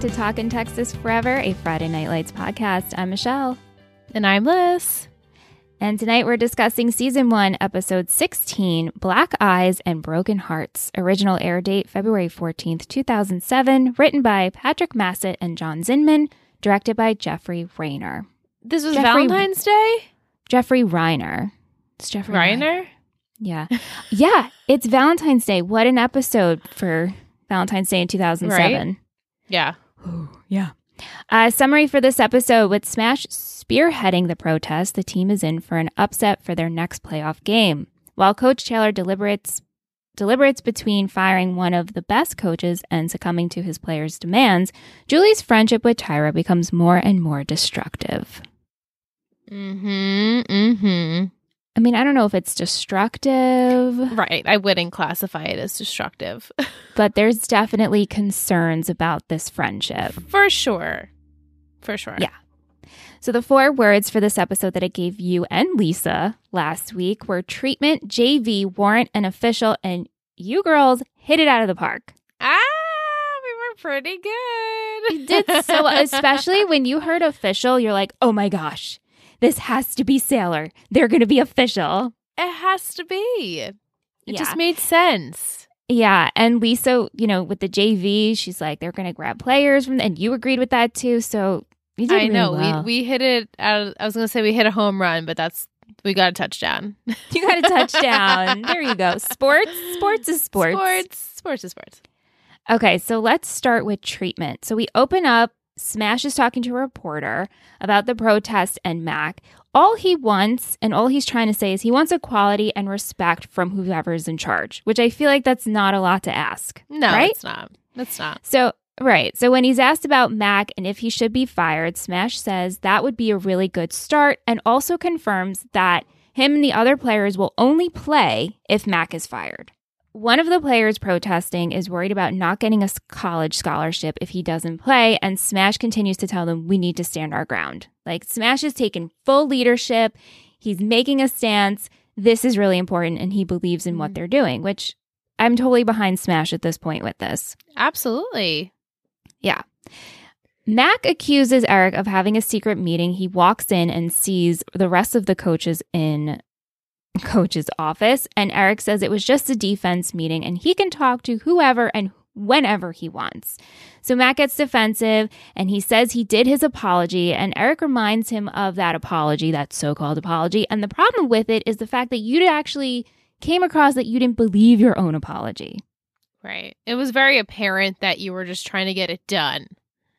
Back to Talkin' Texas Forever, a Friday Night Lights podcast. I'm Michelle. And I'm Liz. And tonight we're discussing season one, episode 16 Black Eyes and Broken Hearts. Original air date February 14th, 2007. Written by Patrick Massett and John Zinman. Directed by Jeffrey Rayner. This was Jeffrey- Valentine's Day? Jeffrey Reiner. It's Jeffrey Reiner? Yeah. yeah. It's Valentine's Day. What an episode for Valentine's Day in 2007. Yeah. Yeah. Uh, summary for this episode with Smash spearheading the protest, the team is in for an upset for their next playoff game. While Coach Taylor deliberates deliberates between firing one of the best coaches and succumbing to his players' demands, Julie's friendship with Tyra becomes more and more destructive. Mm-hmm. Mm-hmm. I mean, I don't know if it's destructive, Right. I wouldn't classify it as destructive. but there's definitely concerns about this friendship. For sure. For sure. Yeah. So, the four words for this episode that I gave you and Lisa last week were treatment, JV, warrant, and official. And you girls hit it out of the park. Ah, we were pretty good. You did so, especially when you heard official, you're like, oh my gosh, this has to be Sailor. They're going to be official. It has to be. It Yeah. just made sense. Yeah. And Lisa, you know, with the JV, she's like, they're going to grab players from, and you agreed with that too. So, you did I really know. well. We we hit it out I was gonna say we hit a home run, but that's we got a touchdown. you got a touchdown. there you go. Sports, sports is sports. Sports. Sports is sports. Okay, so let's start with treatment. So we open up. Smash is talking to a reporter about the protest and Mac. All he wants and all he's trying to say is he wants equality and respect from whoever's in charge, which I feel like that's not a lot to ask. No, Right? it's not. It's not. So, right. So when he's asked about Mac and if he should be fired, Smash says that would be a really good start and also confirms that him and the other players will only play if Mac is fired. One of the players protesting is worried about not getting a college scholarship if he doesn't play, and Smash continues to tell them we need to stand our ground. Like, Smash is taking full leadership, he's making a stance. This is really important, and he believes in what Mm. they're doing, which I'm totally behind Smash at this point with this. Absolutely. Yeah. Mac accuses Eric of having a secret meeting. He walks in and sees the rest of the coaches in coach's office and Eric says it was just a defense meeting and he can talk to whoever and whenever he wants. So Matt gets defensive and he says he did his apology and Eric reminds him of that apology, that so-called apology. And the problem with it is the fact that you actually came across that you didn't believe your own apology. Right. It was very apparent that you were just trying to get it done.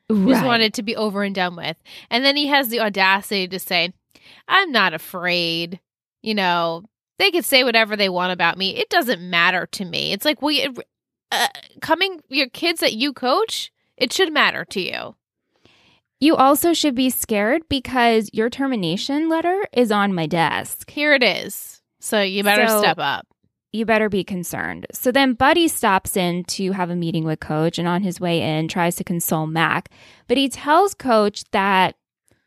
You just wanted to be over and done with. And then he has the audacity to say, I'm not afraid. You know, they could say whatever they want about me. It doesn't matter to me. It's like, well, it, uh, coming, your kids that you coach, it should matter to you. You also should be scared because your termination letter is on my desk. Here it is. So you better So- step up. You better be concerned. So then Buddy stops in to have a meeting with Coach and on his way in tries to console Mac. But he tells Coach that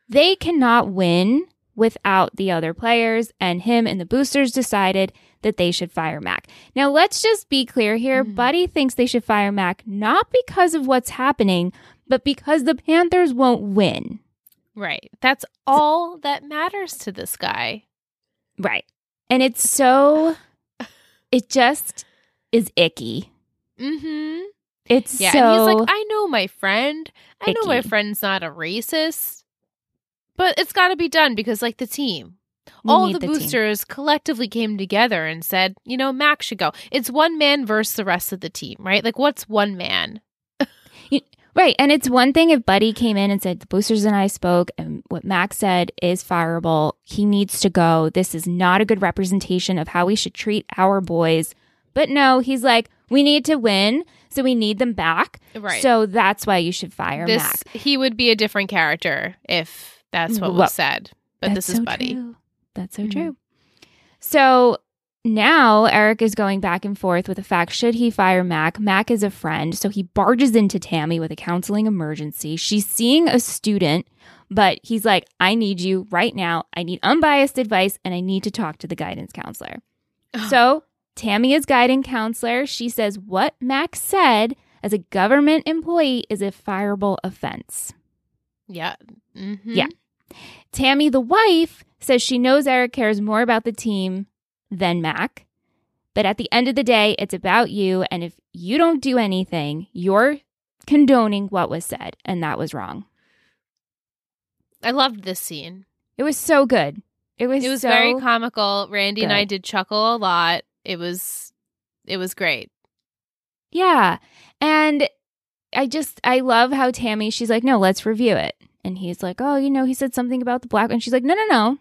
they cannot win without the other players, and him and the boosters decided that they should fire Mac. Now, let's just be clear here. Mhm. Buddy thinks they should fire Mac not because of what's happening, but because the Panthers won't win. Right. That's all that matters to this guy. Right. And it's so, it just is icky. Mm-hmm. It's Yeah. so. he's like, I know my friend. I know my friend's not a racist. But it's got to be done because, like, the team, We all the, the team. boosters collectively came together and said, you know, Max should go. It's one man versus the rest of the team, right? Like, what's one man? right. And it's one thing if Buddy came in and said, the boosters and I spoke, and what Max said is fireable. He needs to go. This is not a good representation of how we should treat our boys. But no, he's like, we need to win. So we need them back. Right. So that's why you should fire this Mac. he would be a different character if that's what Well, was said. But this is so Buddy. true. That's so Mhm. true. So now Eric is going back and forth with the fact should he fire Mac? Mac is a friend, so he barges into Tammy with a counseling emergency. She's seeing a student, but he's like, I need you right now. I need unbiased advice and I need to talk to the guidance counselor. So Tammy is guidance counselor. She says what Mac said as a government employee is a fireable offense. Yeah. Mm-hmm. Yeah. Tammy, the wife, says she knows Eric cares more about the team than Mac. But at the end of the day, it's about you. And if you don't do anything, you're condoning what was said. And that was wrong. I loved this scene. It was so good. It was It was so, very comical. Randy and I did chuckle a lot. It was it was great. Yeah. And I just, I love how Tammy, she's like, no, let's review it. And he's like, oh, you know, he said something about the black. And she's like, no, no, no.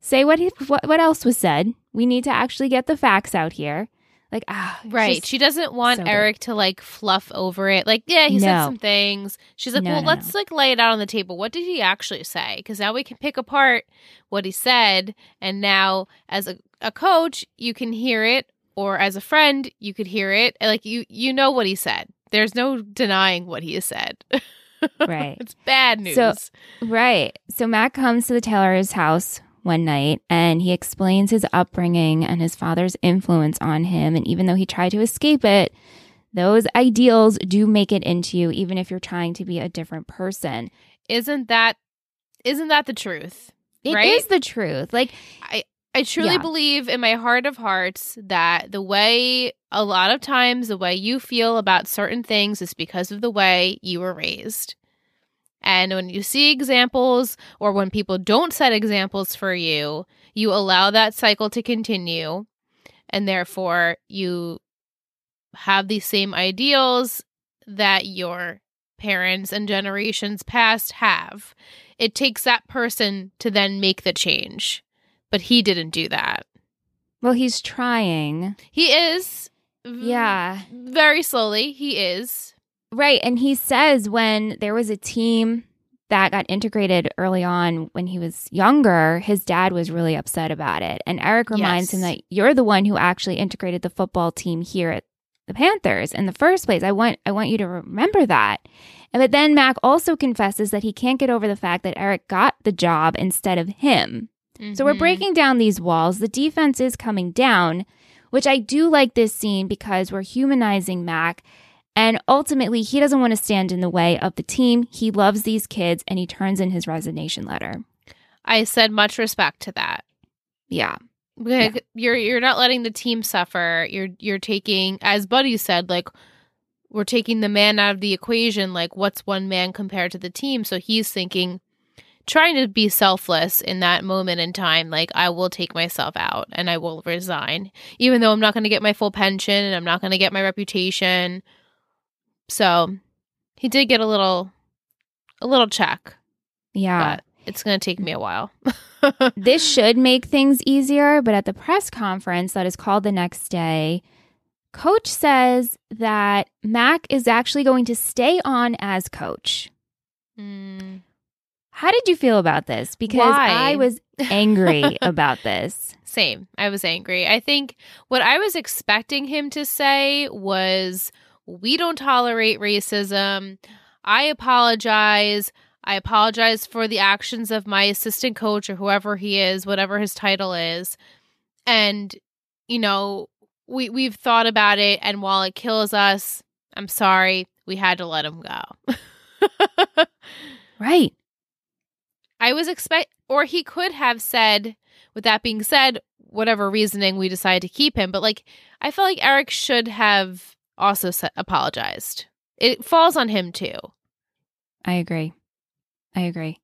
Say what, he, what, what else was said. We need to actually get the facts out here. Like, ah, Right. she doesn't want so good. Eric to like fluff over it. Like, yeah, he said some things. She's like, No, well, no, let's like lay it out on the table. What did he actually say? Because now we can pick apart what he said. And now, as a, a coach, you can hear it, or as a friend, you could hear it. Like you, you know what he said. There's no denying what he has said. Right. it's bad news. So- Right. So Matt comes to the Taylor's house one night and he explains his upbringing and his father's influence on him. And even though he tried to escape it, those ideals do make it into you, even if you're trying to be a different person. isn't that isn't that the truth? It is Right? the truth. Like, I truly Yeah. believe in my heart of hearts that the way a lot of times the way you feel about certain things is because of the way you were raised. And when you see examples or when people don't set examples for you, you allow that cycle to continue and therefore you have these same ideals that your parents and generations past have. It takes that person to then make the change but he didn't do that. well, he's trying. He is. Yeah. Very slowly, he is. Right. And he says when there was a team that got integrated early on when he was younger, his dad was really upset about it. And Eric reminds him that you're the one who actually integrated the football team here at the Panthers in the first place. I want I want you to remember that. And but then Mac also confesses that he can't get over the fact that Eric got the job instead of him. So we're Mhm. breaking down these walls. The defense is coming down, which I do like this scene because we're humanizing Mac. And ultimately, he doesn't want to stand in the way of the team. He loves these kids and he turns in his resignation letter. I said much respect to that. Yeah. Like, You're you're not letting the team suffer. You're you're taking, as Buddy said, like we're taking the man out of the equation. Like what's one man compared to the team? So he's thinking, trying to be selfless in that moment in time. Like I will take myself out and I will resign, even though I'm not going to get my full pension and I'm not going to get my reputation. So he did get a little, a little check, Yeah. but it's going to take me a while. this should make things easier, but at the press conference that is called the next day, coach says that Mac is actually going to stay on as coach. Mm. How did you feel about this? Because Why? I was angry about this. Same. I was angry. I think what I was expecting him to say was, We don't tolerate racism. I apologize. I apologize for the actions of my assistant coach or whoever he is, whatever his title is. And, you know, we, we've thought about it. And while it kills us, I'm sorry, we had to let him go. Right. I was expect, or he could have said, with that being said, whatever reasoning we decide to keep him. But like, I felt like Eric should have also sa- apologized. It falls on him too. I agree. I agree.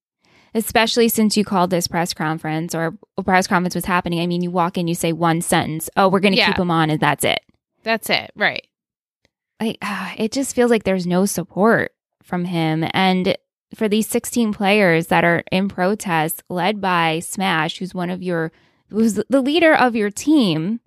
Especially since you called this press conference or a press conference was happening. I mean, you walk in, you say one sentence, oh, we're going to Yeah. keep him on, and that's it. That's it, right? Like, ah, it just feels like there's no support from him. And for these 16 players that are in protest, led by Smash, who's one of your, who's the leader of your team,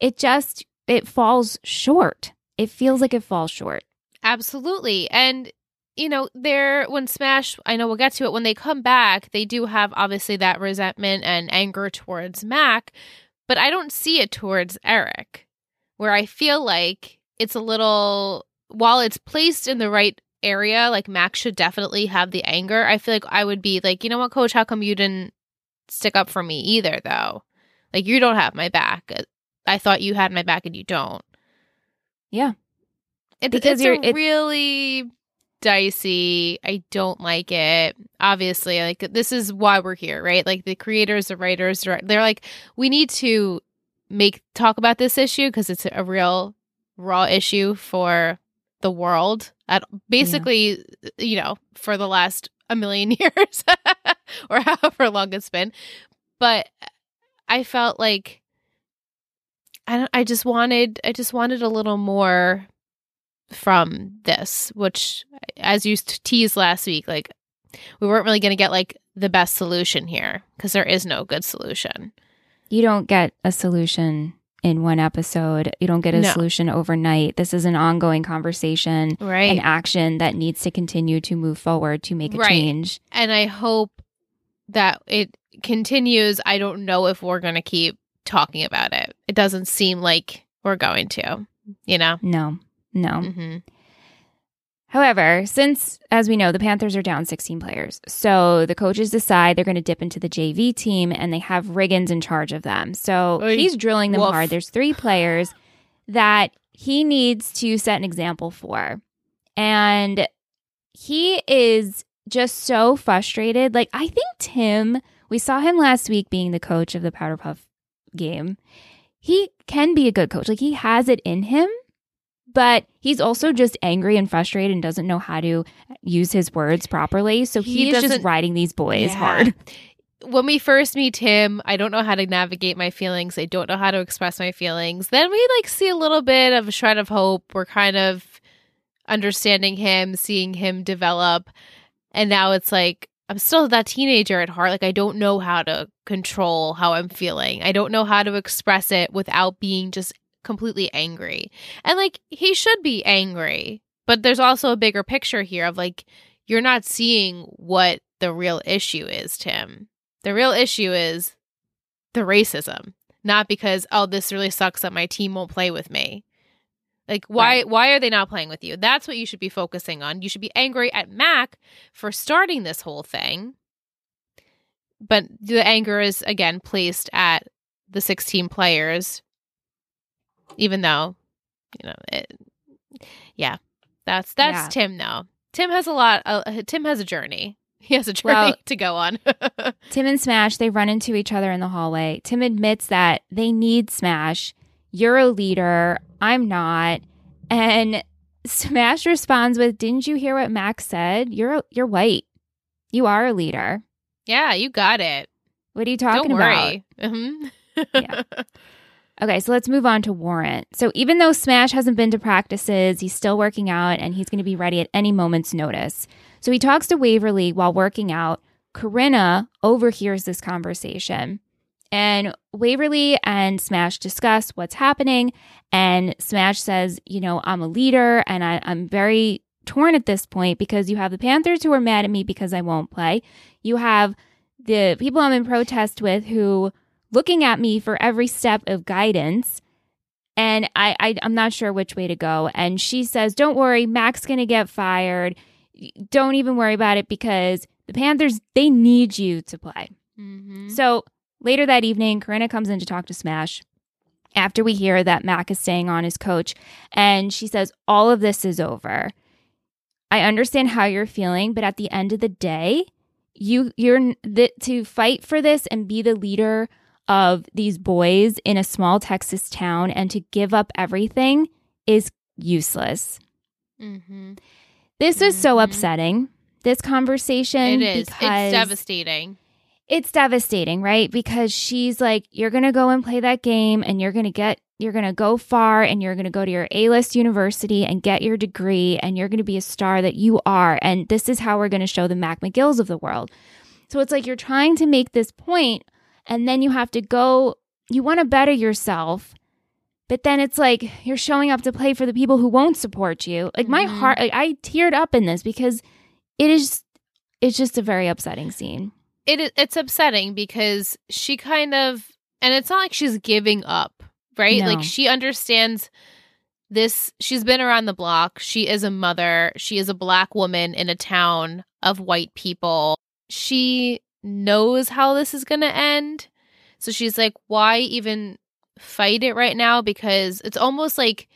it just, it falls short. It feels like it falls short. Absolutely. And you know, they're when Smash, I know we'll get to it, when they come back, they do have obviously that resentment and anger towards Mac, but I don't see it towards Eric, where I feel like it's a little, while it's placed in the right area, like Max should definitely have the anger. I feel like I would be like, you know what, coach, how come you didn't stick up for me either, though? Like, you don't have my back. Uh, I thought you had my back and you don't. Yeah. It, Because it's you're- a it- really dicey. I don't like it. Obviously, like this is why we're here, right? Like the creators, the writers, they're they're like, we need to make talk about this issue because it's a real raw issue for the world at basically you know for the last a million years or however long it's been. But i felt like i don't, i just wanted i just wanted a little more from this which as you teased last week like we weren't really going to get like the best solution here because there is no good solution. You don't get a solution in one episode. You don't get a No. solution overnight. This is an ongoing conversation right An action that needs to continue to move forward to make a Right. change. and I hope that it continues. I don't know if we're going to keep talking about it. It doesn't seem like we're going to, you know? No, no. hmm However, since, as we know, the Panthers are down 16 players, so the coaches decide they're going to dip into the JV team and they have Riggins in charge of them. So Oy. he's drilling them Woof. hard. There's three players that he needs to set an example for. And he is just so frustrated. Like, I think Tim, we saw him last week being the coach of the Powder Puff game. He can be a good coach. Like, he has it in him but he's also just angry and frustrated and doesn't know how to use his words properly. So He he, is just riding these boys Yeah. hard. When we first meet him, I don't know how to navigate my feelings. I don't know how to express my feelings. Then we like see a little bit of a shred of hope. We're kind of understanding him, seeing him develop. And now it's like, I'm still that teenager at heart. Like, I don't know how to control how I'm feeling. I don't know how to express it without being just completely angry. And like, he should be angry. But there's also a bigger picture here of like, you're not seeing what the real issue is, Tim. The real issue is the racism, not because, oh, this really sucks that my team won't play with me. Like why Right. why are they not playing with you? That's what you should be focusing on. You should be angry at Mac for starting this whole thing. But the anger is again placed at the 16 players even though you know it yeah. That's that's Yeah. Tim though Tim has a lot uh, Tim has a journey. He has a journey Well- to go on. Tim and Smash, they run into each other in the hallway. Tim admits that they need Smash. You're a leader. I'm not. And Smash responds with, "Didn't you hear what Max said? You're you're white. You are a leader. yeah, you got it. What are you talking Don't about?" worry. Mhm. Yeah. Okay, so let's move on to Warrant. So even though Smash hasn't been to practices, he's still working out and he's going to be ready at any moment's notice. So he talks to Waverly while working out. Corinna overhears this conversation. And Waverly and Smash discuss what's happening. And Smash says, You know, I'm a leader and I, I'm very torn at this point because you have the Panthers who are mad at me because I won't play. You have the people I'm in protest with who looking at me for every step of guidance. And I, I I'm not sure which way to go. And she says, Don't worry, Mac's gonna get fired. Don't even worry about it because the Panthers, they need you to play. Mhm. So later that evening, Corinna comes in to talk to Smash after we hear that Mac is staying on as coach. And she says, All of this is over. I understand how you're feeling, but at the end of the day, you you're the, to fight for this and be the leader of these boys in a small Texas town and to give up everything is useless. Mhm. This is so Mhm. upsetting. This conversation It is. because It's devastating. it's devastating, right? Because she's like, you're going to go and play that game and you're going to get, you're going to go far and you're going to go to your A list university and get your degree and you're going to be a star that you are. And this is how we're going to show the Mac McGills of the world. So it's like you're trying to make this point and then you have to go, you want to better yourself. But then it's like you're showing up to play for the people who won't support you. Like my Mhm. heart, like, I teared up in this because it is, it's just a very upsetting scene. It it's upsetting because she kind of and it's not like she's giving up, right? No. Like she understands this she's been around the block. She is a mother. She is a black woman in a town of white people. She knows how this is going to end. So she's like, why even fight it right now? Because it's almost like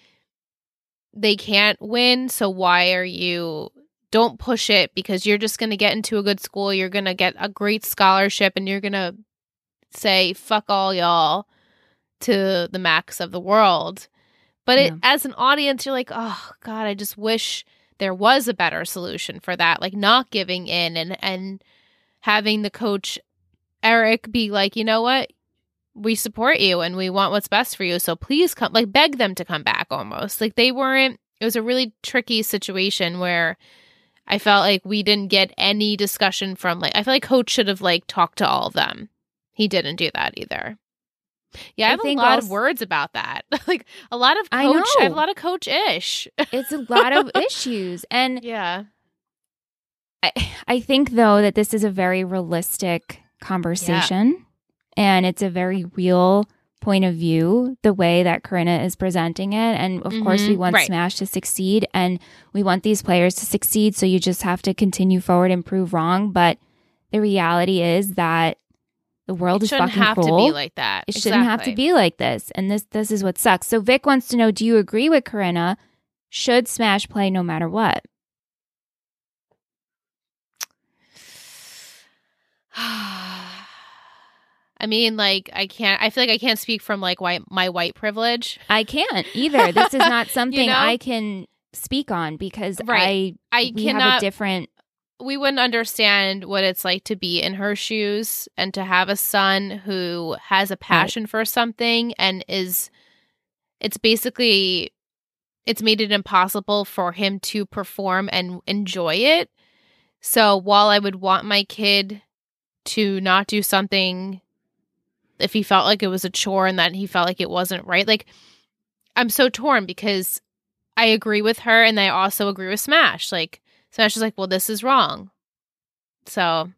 they can't win. So why are you don't push it because you're just going to get into a good school. You're going to get a great scholarship and you're going to say, fuck all y'all to the max of the world. But it, as an audience, you're like, oh, God, I just wish there was a better solution for that. Like not giving in and, and having the coach, Eric, be like, you know what? We support you and we want what's best for you. So please come, like, beg them to come back almost. Like they weren't, it was a really tricky situation where I felt like we didn't get any discussion from like I feel like coach should have like talked to all of them. He didn't do that either. Yeah, I, I have a lot also, of words about that. like a lot of coach I. I have a lot of coach ish. it's a lot of issues. And yeah. I I think though that this is a very realistic conversation yeah. and it's a very real point of view, the way that Corinna is presenting it. And of mm-hmm. course, we want right. Smash to succeed and we want these players to succeed. So you just have to continue forward and prove wrong. But the reality is that the world it is fucking have cruel. to be like that. It exactly. shouldn't have to be like this. And this this is what sucks. So Vic wants to know, do you agree with Corinna? Should Smash play no matter what? I mean, like I can't. I feel like I can't speak from like white my white privilege. I can't either. This is not something you know? I can speak on because right. I I we cannot, have a different. We wouldn't understand what it's like to be in her shoes and to have a son who has a passion right. for something and is. It's basically, it's made it impossible for him to perform and enjoy it. So while I would want my kid to not do something if he felt like it was a chore and that he felt like it wasn't right. Like I'm so torn because I agree with her and I also agree with Smash. Like Smash is like, well, this is wrong. So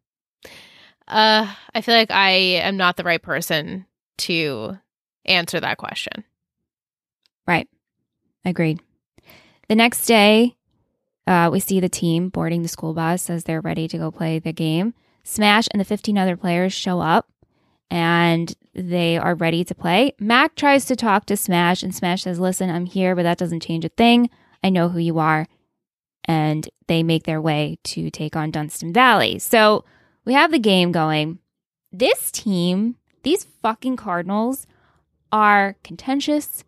uh I feel like I am not the right person to answer that question. Right. Agreed. The next day, uh, we see the team boarding the school bus as they're ready to go play the game. Smash and the 15 other players show up and they are ready to play. Mac tries to talk to Smash, and Smash says, Listen, I'm here, but that doesn't change a thing. I know who you are. And they make their way to take on Dunstan Valley. So we have the game going. This team, these fucking Cardinals, are contentious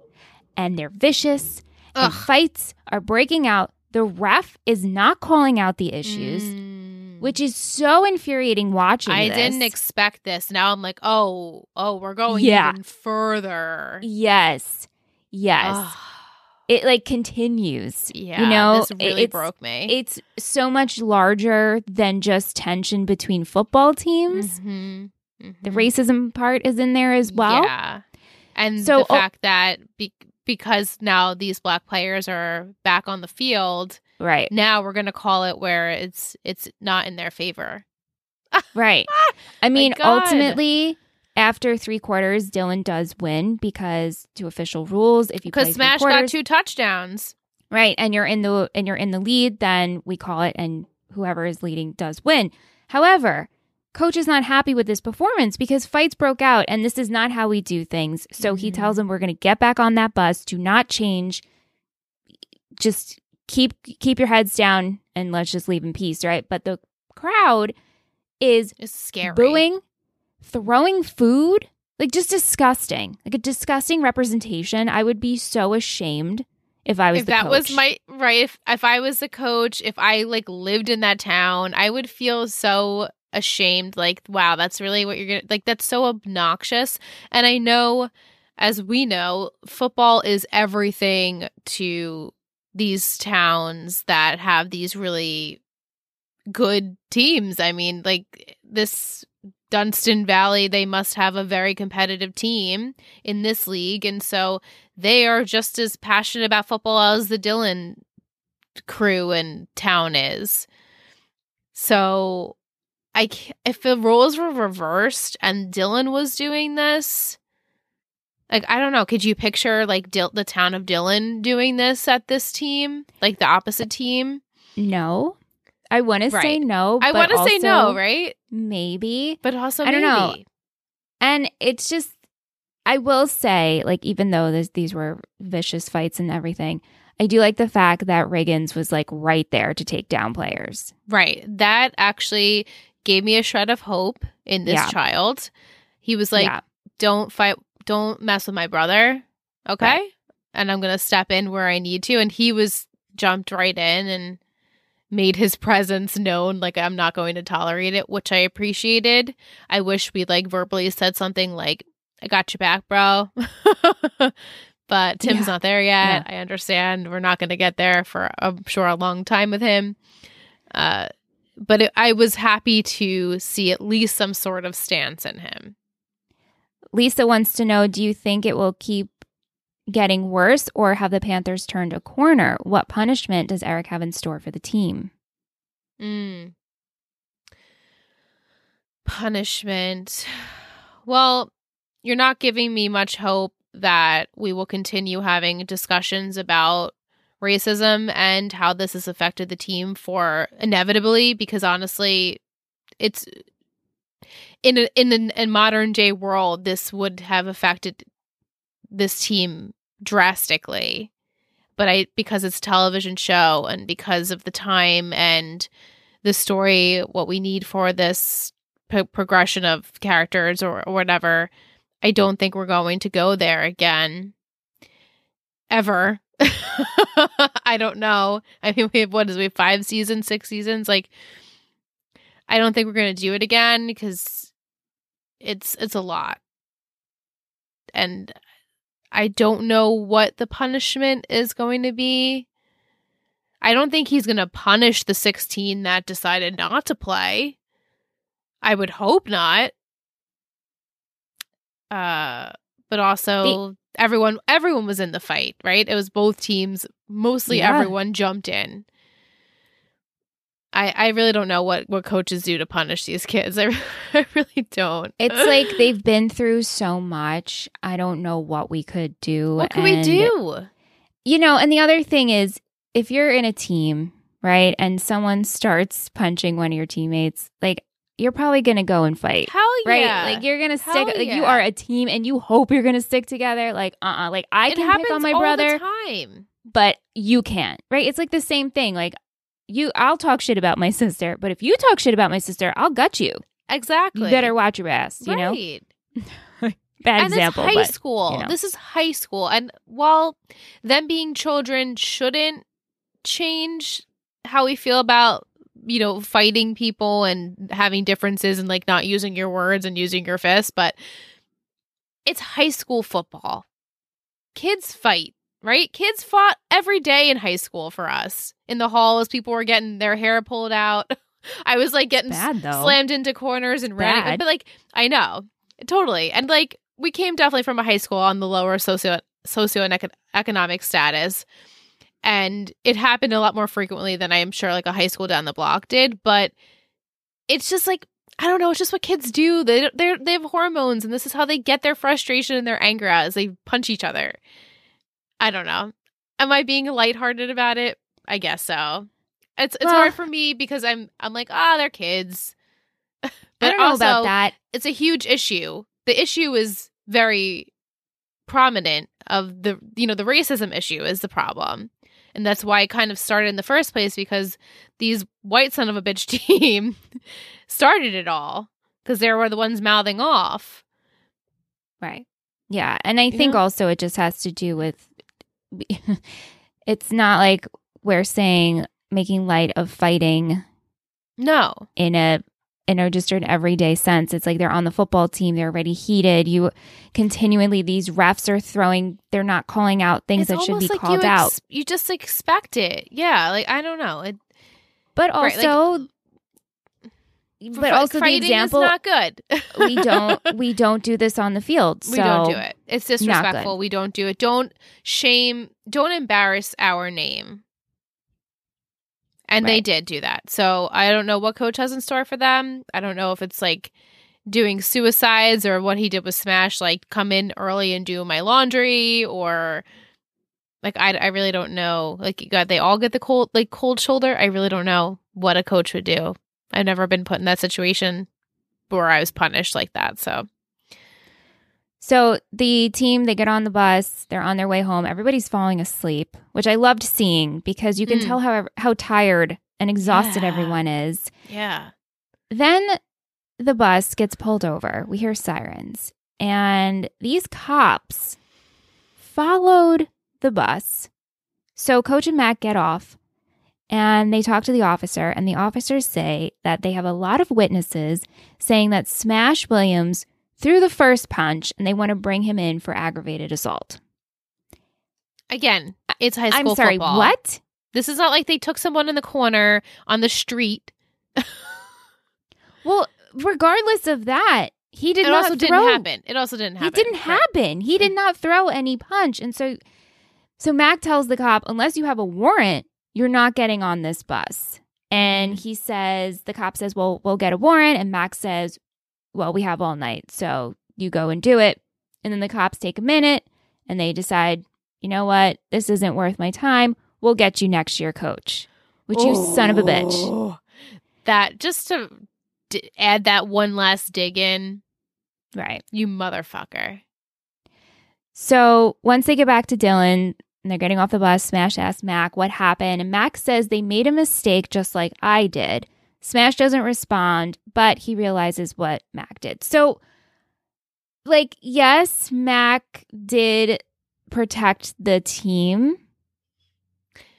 and they're vicious, Ugh. and fights are breaking out. The ref is not calling out the issues. Mm which is so infuriating watching. I this. didn't expect this. Now I'm like, oh, oh, we're going yeah. even further. Yes, yes. It like continues. Yeah, you know, this really broke me. It's so much larger than just tension between football teams. Mm-hmm. Mm-hmm. The racism part is in there as well. Yeah, and so, the oh fact oh, that be- because now these black players are back on the field, Right. Now we're going to call it where it's it's not in their favor. right. I mean, ultimately after three quarters, Dillon does win because to official rules, if you because Smash quarters, got two touchdowns, right, and you're in the and you're in the lead, then we call it, and whoever is leading does win. However, coach is not happy with this performance because fights broke out, and this is not how we do things. So mm-hmm. he tells him we're going to get back on that bus, do not change, just keep keep your heads down and let's just leave in peace, right? But the crowd is it's scary. booing, throwing food, like just disgusting, like a disgusting representation. I would be so ashamed if I was if that coach. was my right. If if I was the coach, if I like lived in that town, I would feel so ashamed. Like, wow, that's really what you're gonna like. That's so obnoxious. And I know, as we know, football is everything to these towns that have these really good teams. I mean, like this Dunstan Valley, they must have a very competitive team in this league. And so they are just as passionate about football as the Dillon crew and town is. So I if the roles were reversed and Dillon was doing this, like I don't know, could you picture like Dil- the town of Dillon doing this at this team, like the opposite team? No, I want right. to say no. I want to say no, right? Maybe, but also I maybe. don't know. And it's just, I will say, like even though this, these were vicious fights and everything, I do like the fact that Riggins was like right there to take down players. Right. That actually gave me a shred of hope in this Yeah. child. He was like, yeah. don't fight, don't mess with my brother. Okay. Right. And I'm going to step in where I need to. And he was jumped right in and made his presence known. Like, I'm not going to tolerate it, which I appreciated. I wish we like verbally said something like, I got your back, bro. but Tim's Yeah. not there yet. I understand. We're not going to get there for, I'm sure, a long time with him. Uh, but it, I was happy to see at least some sort of stance in him. Lisa wants to know do you think it will keep getting worse or have the Panthers turned a corner? What punishment does Eric have in store for the team? Mm. Punishment. Well, you're not giving me much hope that we will continue having discussions about racism and how this has affected the team for inevitably because honestly it's in a, in a, in modern day world this would have affected this team drastically. But i because it's a television show and because of the time and the story what we need for this pro- progression of characters or, or whatever i don't think we're going to go there again ever i don't know. I mean we have what is we have five seasons six seasons? Like i don't think we're going to do it again because it's it's a lot. And i don't know what the punishment is going to be. I don't think he's going to punish the 16 that decided not to play. I would hope not. Uh but also everyone everyone was in the fight right it was both teams mostly Yeah. everyone jumped in I, I really don't know what, what coaches do to punish these kids. I, I really don't. It's like they've been through so much. I don't know what we could do. what can we do? You know, and the other thing is if you're in a team, right, and someone starts punching one of your teammates, like you're probably going to go and fight. Hell Right? yeah. Like you're going to Hell stick like you are a team and you hope you're going to stick together like uh-uh like I it can pick on my all brother the time. but you can't. Right? It's like the same thing. Like you I'll talk shit about my sister, but if you talk shit about my sister, I'll gut you. Exactly. You better watch your ass, you know? Bad and example, it's high but school. you know. This is high school, and while them being children shouldn't change how we feel about you know fighting people and having differences and like not using your words and using your fists, but it's high school football. Kids fight, right? Kids fought every day in high school for us in the halls. People were getting their hair pulled out. I was like getting bad slammed into corners and ran. Bad. But like, I know totally, and like we came definitely from a high school on the lower socio socioeconomic status, and it happened a lot more frequently than I am sure like a high school down the block did. But it's just like I don't know. It's just what kids do. They they they have hormones, and this is how they get their frustration and their anger out is they punch each other. I don't know. Am I being lighthearted about it? I guess so. It's it's Well- hard for me because I'm I'm like ah they're kids. I don't know about that. It's a huge issue. The issue is very prominent of the you know the racism issue is the problem. And that's why I kind of started in the first place because these white son of a bitch team started it all because they were the ones mouthing off. Right. Yeah. And I think know? also it just has to do with it's not like we're saying making light of fighting No. in a in a just an everyday sense. It's like they're on the football team, they're already heated. You continually these refs are throwing they're not calling out things It's that should be like called you out. you just expect it. Yeah, like I don't know. It, But Right, like- also but also the example is not good. we don't we don't do this on the field. we don't do it. It's disrespectful. We don't do it. Don't shame. Don't embarrass our name. And they did do that. So I don't know what coach has in store for them. I don't know if it's like doing suicides or what he did with Smash, like come in early and do my laundry or like I, I really don't know. Like God, they all get the cold like cold shoulder. I really don't know what a coach would do. I've never been put in that situation where I was punished like that. So So the team, they get on the bus, they're on their way home. Everybody's falling asleep, which I loved seeing because you can Mm. tell how how tired and exhausted Yeah. everyone is. Yeah. Then the bus gets pulled over. We hear sirens. And these cops followed the bus. So Coach and Mac get off and they talk to the officer, and the officers say that they have a lot of witnesses saying that Smash Williams threw the first punch and they want to bring him in for aggravated assault. Again, it's high school I'm sorry, football. what? This is not like they took someone in the corner on the street. Well, regardless of that, he did it not also throw didn't happen. It also didn't happen. It didn't Right. happen. He did not throw any punch. And so so Mac tells the cop, unless you have a warrant, you're not getting on this bus. And mm. he says, the cop says, Well, we'll get a warrant. And Mac says, Well, we have all night. So you go and do it. And then the cops take a minute and they decide, you know what? This isn't worth my time. We'll get you next year, coach. Which you son of a bitch. Oh. That just to d- add that one last dig in, Right. you motherfucker. So once they get back to Dillon and they're getting off the bus, Smash asks Mac what happened. And Mac says they made a mistake just like I did. Smash doesn't respond, but he realizes what Mac did. So, like, yes, Mac did protect the team.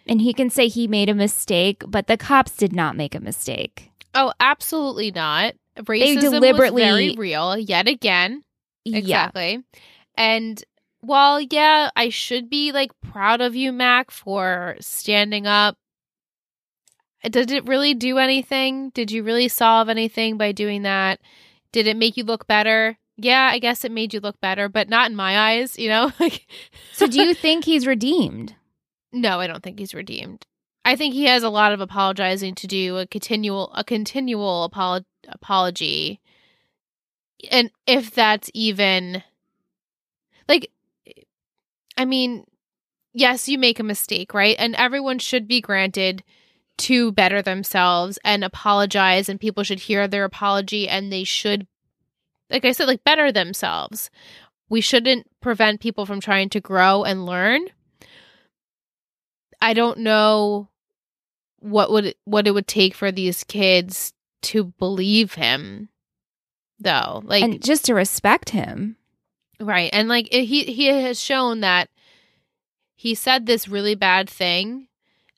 And he can say he made a mistake, but the cops did not make a mistake. Oh, absolutely not. Racism deliberately- was very real yet again. Yeah. Exactly. And while yeah, I should be like proud of you, Mac, for standing up. Did it really do anything? Did you really solve anything by doing that? Did it make you look better? Yeah, I guess it made you look better, but not in my eyes, you know? So, do you think he's redeemed? No, I don't think he's redeemed. I think he has a lot of apologizing to do, a continual a continual apolo- apology. And if that's even like I mean, yes, you make a mistake, right? And everyone should be granted to better themselves and apologize and people should hear their apology and they should like I said like better themselves. We shouldn't prevent people from trying to grow and learn. I don't know what would what it would take for these kids to believe him though. Like and just to respect him. Right. And like it, he he has shown that he said this really bad thing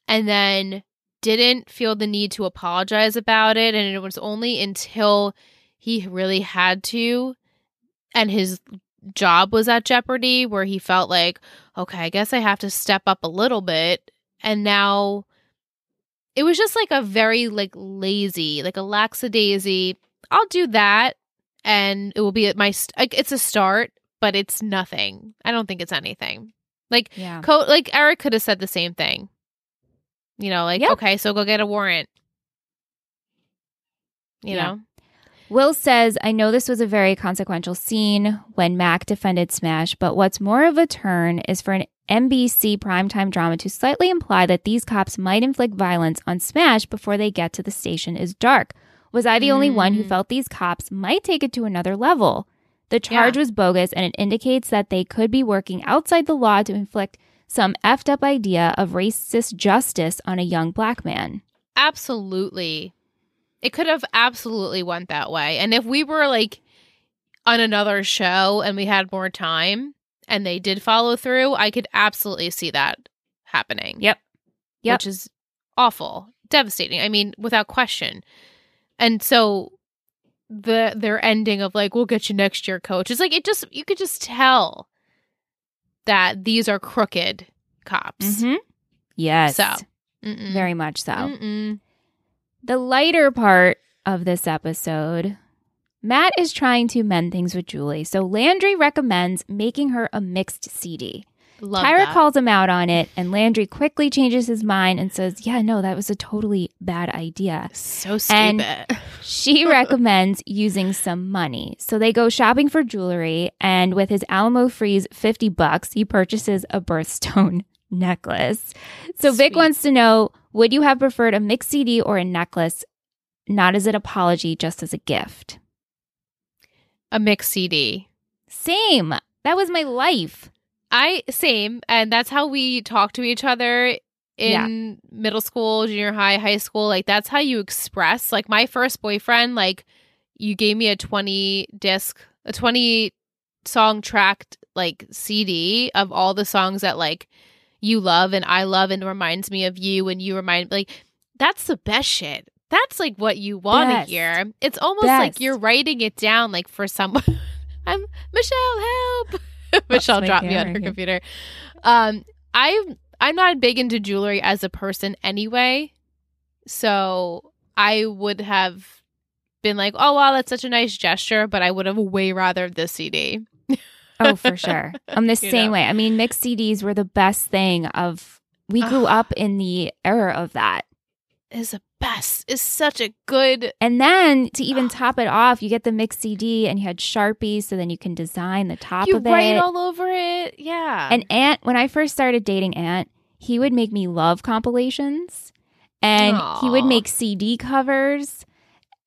and then didn't feel the need to apologize about it and it was only until he really had to and his job was at jeopardy where he felt like okay, I guess I have to step up a little bit and now it was just like a very like lazy, like a lackadaisy, I'll do that and it will be at my st- like it's a start but it's nothing. I don't think it's anything. Like Yeah. Co- like Eric could have said the same thing. You know, like Yeah. okay, so go get a warrant. You Yeah. know, Will says, I know this was a very consequential scene when Mac defended Smash, but what's more of a turn is for an NBC primetime drama to slightly imply that these cops might inflict violence on Smash before they get to the station is dark. Was I the only one who Mm. felt these cops might take it to another level? The charge was bogus and it indicates that they could be working outside the law to inflict some effed up idea of racist justice on a young black man. absolutely. It could have absolutely went that way. And if we were like on another show and we had more time and they did follow through, I could absolutely see that happening. Yep. Yep. Which is awful, devastating. I mean, without question. And so the their ending of like we'll get you next year coach is like it just you could just tell that these are crooked cops. Mm-hmm. Yes. So, Mm-mm. very much so. Mm-mm. The lighter part of this episode, Matt is trying to mend things with Julie, so Landry recommends making her a mixed CD. Love Tyra that. calls him out on it, and Landry quickly changes his mind and says, Yeah, no, that was a totally bad idea. so And- stupid. She recommends using some money. So they go shopping for jewelry, and with his Alamo Freeze 50 bucks, he purchases a birthstone necklace. So Vic wants to know Would you have preferred a mixed CD or a necklace, not as an apology, just as a gift? a mixed CD. Same. That was my life. I same, and that's how we talk to each other in yeah. middle school, junior high, high school. Like that's how you express. Like my first boyfriend, like you gave me a 20 disc, a 20 song tracked like CD of all the songs that like you love and I love and reminds me of you and you remind like that's the best shit. That's like what you want to hear. It's almost best. like you're writing it down like for someone. I'm Michelle, help. Michelle dropped me on her computer. Um I I'm not big into jewelry as a person anyway. So I would have been like, oh, wow, that's such a nice gesture, but I would have way rather this CD. oh, for sure. I'm the same know? way. I mean, mixed CDs were the best thing of, we grew up in the era of that. Is the best. Is such a good. And then to even ah. top it off, you get the mixed CD and you had Sharpies, so then you can design the top you of it. You write all over it. Yeah. And Ant, when I first started dating Ant, he would make me love compilations and Aww. he would make CD covers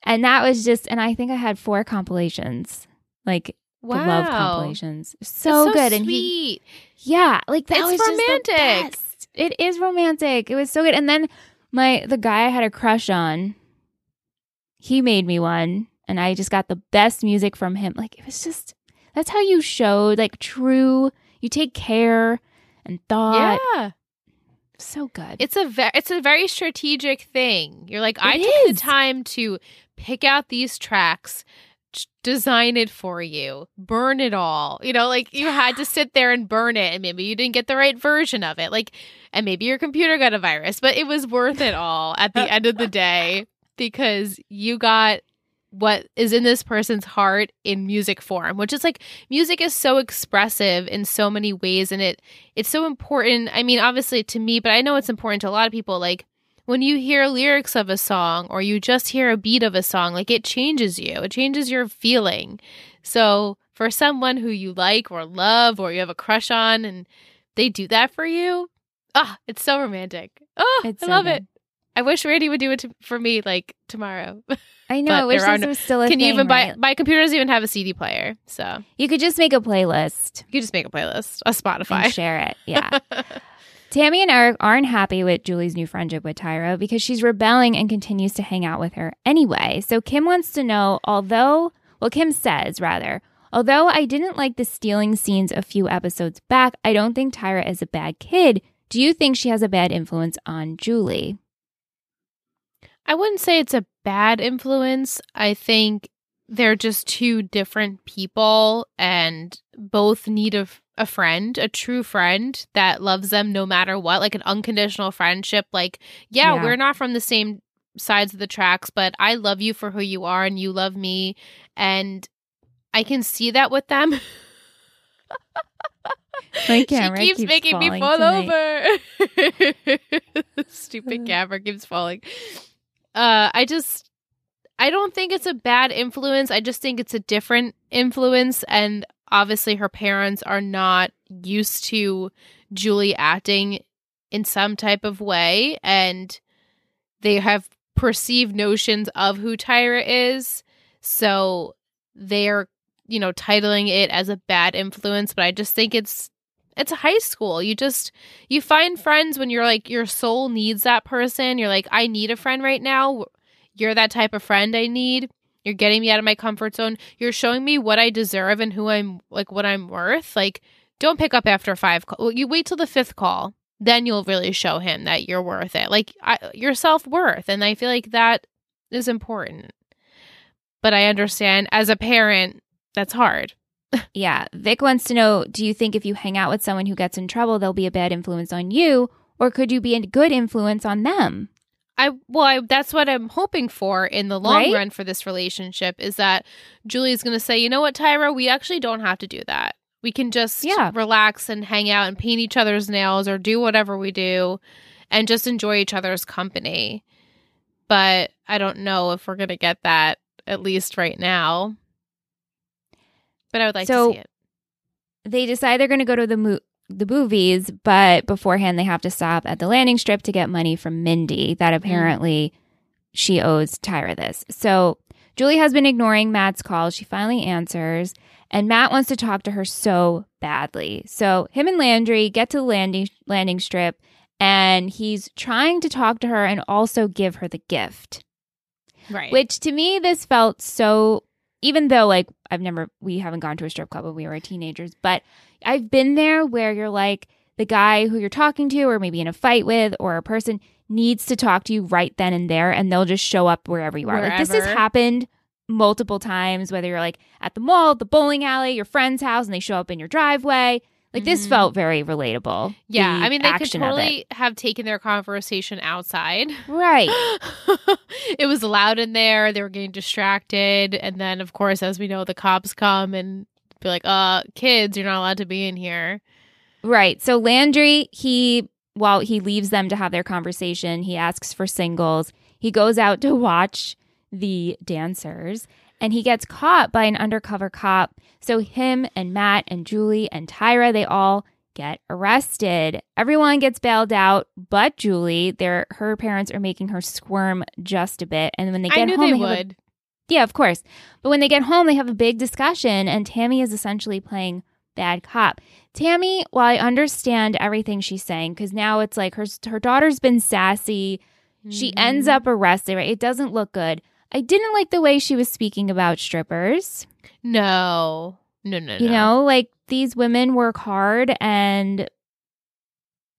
and that was just, and I think I had four compilations, like wow. love compilations. So, so good. Sweet. And he, yeah, like that it's was romantic. It is romantic. It was so good. And then my, the guy I had a crush on, he made me one and I just got the best music from him. Like it was just, that's how you showed like true, you take care and thought. Yeah so good. It's a ve- it's a very strategic thing. You're like, it I is. took the time to pick out these tracks, design it for you, burn it all. You know, like you had to sit there and burn it, and maybe you didn't get the right version of it. Like, and maybe your computer got a virus, but it was worth it all at the end of the day because you got what is in this person's heart in music form which is like music is so expressive in so many ways and it it's so important i mean obviously to me but i know it's important to a lot of people like when you hear lyrics of a song or you just hear a beat of a song, like it changes you, it changes your feeling. So, for someone who you like or love or you have a crush on and they do that for you, ah, oh, it's so romantic. Oh, it's I so love good. it. I wish Randy would do it to, for me like tomorrow. I know. I wish this no, was still a Can thing, you even right? buy? My computer doesn't even have a CD player, so you could just make a playlist. You could just make a playlist, a Spotify, and share it. Yeah. Tammy and Eric aren't happy with Julie's new friendship with Tyra because she's rebelling and continues to hang out with her anyway. So Kim wants to know, although, well, Kim says rather, although I didn't like the stealing scenes a few episodes back, I don't think Tyra is a bad kid. Do you think she has a bad influence on Julie? I wouldn't say it's a bad influence. I think they're just two different people and both need a a friend, a true friend that loves them no matter what, like an unconditional friendship. Like, yeah, yeah, we're not from the same sides of the tracks, but I love you for who you are and you love me. And I can see that with them. My camera she keeps, keeps making me fall tonight. over. Stupid camera keeps falling. Uh, I just, I don't think it's a bad influence. I just think it's a different influence. And obviously her parents are not used to Julie acting in some type of way and they have perceived notions of who Tyra is. So they're, you know, titling it as a bad influence, but I just think it's it's high school. You just you find friends when you're like your soul needs that person. You're like I need a friend right now. You're that type of friend I need. You're getting me out of my comfort zone. You're showing me what I deserve and who I'm like what I'm worth. Like don't pick up after five call. You wait till the fifth call. Then you'll really show him that you're worth it. Like I, your self-worth and I feel like that is important. But I understand as a parent that's hard. yeah, Vic wants to know, do you think if you hang out with someone who gets in trouble, they'll be a bad influence on you or could you be a good influence on them? I well, I, that's what I'm hoping for in the long right? run for this relationship is that Julie's going to say, you know what, Tyra, we actually don't have to do that. We can just yeah. relax and hang out and paint each other's nails or do whatever we do and just enjoy each other's company. But I don't know if we're going to get that at least right now. But I would like so, to see it. They decide they're going to go to the mo- the movies, but beforehand they have to stop at the landing strip to get money from Mindy that mm-hmm. apparently mm. she owes Tyra this. So Julie has been ignoring Matt's calls. She finally answers And Matt wants to talk to her so badly. So him and Landry get to the landing landing strip and he's trying to talk to her and also give her the gift. Right. Which to me this felt so even though like I've never we haven't gone to a strip club when we were teenagers, but I've been there where you're like the guy who you're talking to or maybe in a fight with or a person needs to talk to you right then and there and they'll just show up wherever you are. Wherever. Like this has happened multiple times whether you're like at the mall, the bowling alley, your friend's house and they show up in your driveway. Like this mm-hmm. felt very relatable. Yeah, I mean they could totally have taken their conversation outside. Right. it was loud in there. They were getting distracted, and then of course, as we know, the cops come and be like, "Uh, kids, you're not allowed to be in here." Right. So Landry, he while he leaves them to have their conversation, he asks for singles. He goes out to watch the dancers and he gets caught by an undercover cop. So him and Matt and Julie and Tyra, they all get arrested. Everyone gets bailed out, but Julie, their her parents are making her squirm just a bit. And when they get home, they, they would. A, yeah, of course. But when they get home, they have a big discussion, and Tammy is essentially playing bad cop. Tammy, while I understand everything she's saying, because now it's like her her daughter's been sassy. Mm-hmm. She ends up arrested. Right? It doesn't look good. I didn't like the way she was speaking about strippers. No. No, no, You know, like these women work hard and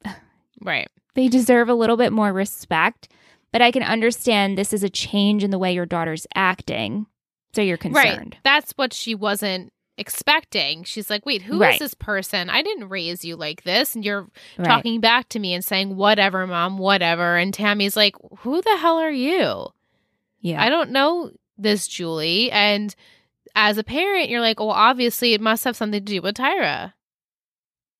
right. They deserve a little bit more respect, but I can understand this is a change in the way your daughter's acting. So you're concerned. Right. That's what she wasn't expecting. She's like, "Wait, who right. is this person? I didn't raise you like this." And you're right. talking back to me and saying, "Whatever, mom, whatever." And Tammy's like, "Who the hell are you?" Yeah. I don't know this Julie. And as a parent, you're like, well, obviously it must have something to do with Tyra.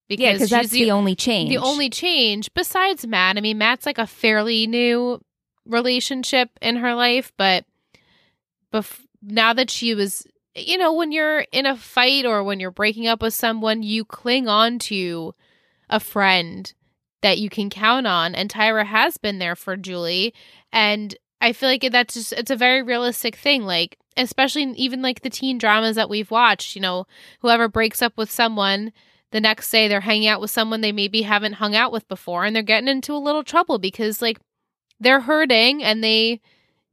Because yeah, because that's the, the, only change. The only change besides Matt. I mean, Matt's like a fairly new relationship in her life, but bef- now that she was, you know, when you're in a fight or when you're breaking up with someone, you cling on to a friend that you can count on. And Tyra has been there for Julie. And I feel like that's just it's a very realistic thing. Like especially even like the teen dramas that we've watched. You know, whoever breaks up with someone, the next day they're hanging out with someone they maybe haven't hung out with before, and they're getting into a little trouble because like they're hurting and they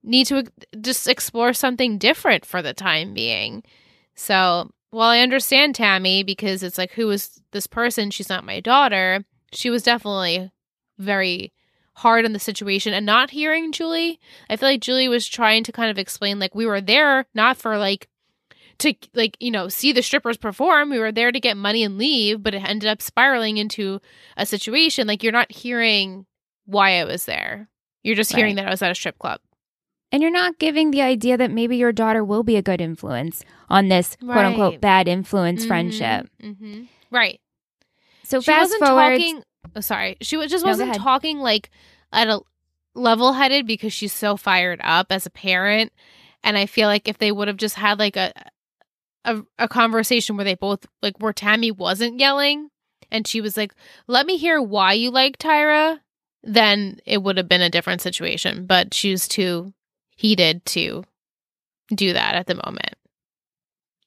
need to just explore something different for the time being. So while I understand Tammy because it's like who is this person? She's not my daughter. She was definitely very hard on the situation and not hearing Julie. I feel like Julie was trying to kind of explain like we were there not for like to like you know see the strippers perform we were there to get money and leave but it ended up spiraling into a situation like you're not hearing why i was there you're just right. hearing that i was at a strip club and you're not giving the idea that maybe your daughter will be a good influence on this right. quote unquote bad influence mm-hmm. friendship mm-hmm. right so she fast forward talking, oh, sorry. She just wasn't talking like at a level headed because she's so fired up as a parent. And i feel like if they would have just had like a, a a conversation where they both like where tammy wasn't yelling and she was like let me hear why you like tyra then it would have been a different situation. But she was too heated to do that at the moment.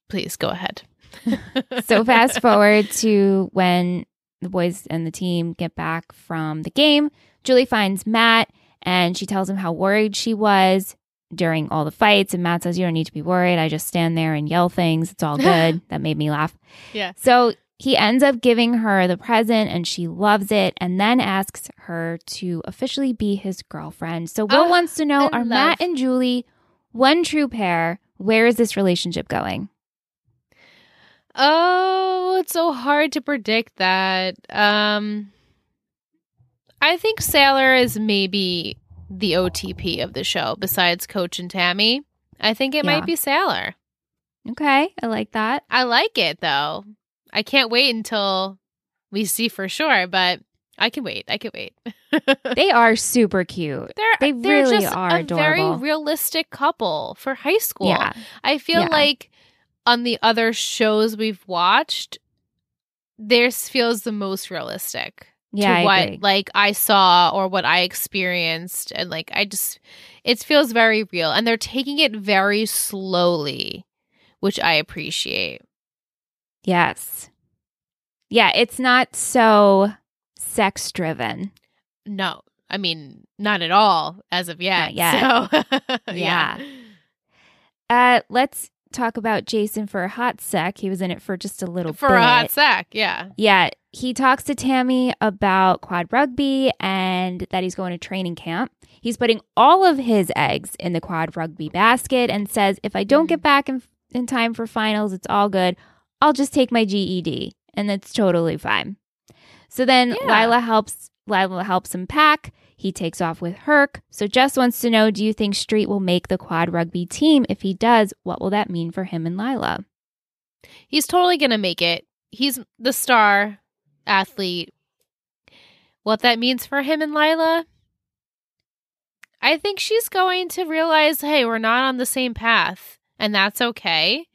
Please go ahead. So fast forward to when the boys and the team get back from the game. Julie finds Matt and she tells him how worried she was during all the fights. And Matt says, You don't need to be worried. I just stand there and yell things. It's all good. that made me laugh. Yeah. So he ends up giving her the present and she loves it and then asks her to officially be his girlfriend. So Will oh, wants to know Are love. Matt and Julie one true pair? Where is this relationship going? Oh, it's so hard to predict that. Um I think Sailor is maybe the OTP of the show besides Coach and Tammy. I think it yeah. might be Sailor. Okay, I like that. I like it though. I can't wait until we see for sure, but I can wait. I can wait. they are super cute. They're, they they're really are a adorable. very realistic couple for high school. Yeah. I feel yeah. like on the other shows we've watched, theirs feels the most realistic. Yeah, to what agree. like I saw or what I experienced, and like I just, it feels very real, and they're taking it very slowly, which I appreciate. Yes. Yeah, it's not so sex driven. No, I mean, not at all as of yet. Not yet. So, Yeah. Uh, let's talk about Jason for a hot sec. He was in it for just a little For bit. a hot sec, yeah. Yeah, he talks to Tammy about quad rugby and that he's going to training camp. He's putting all of his eggs in the quad rugby basket and says, if I don't mm-hmm. get back in, in time for finals, it's all good. I'll just take my GED and it's totally fine. So then Yeah. Lyla helps Lyla helps him pack. He takes off with Herc. So Jess wants to know, do you think Street will make the quad rugby team? If he does, what will that mean for him and Lyla? He's totally going to make it. He's the star athlete. What that means for him and Lyla, I think she's going to realize hey, we're not on the same path, and that's okay.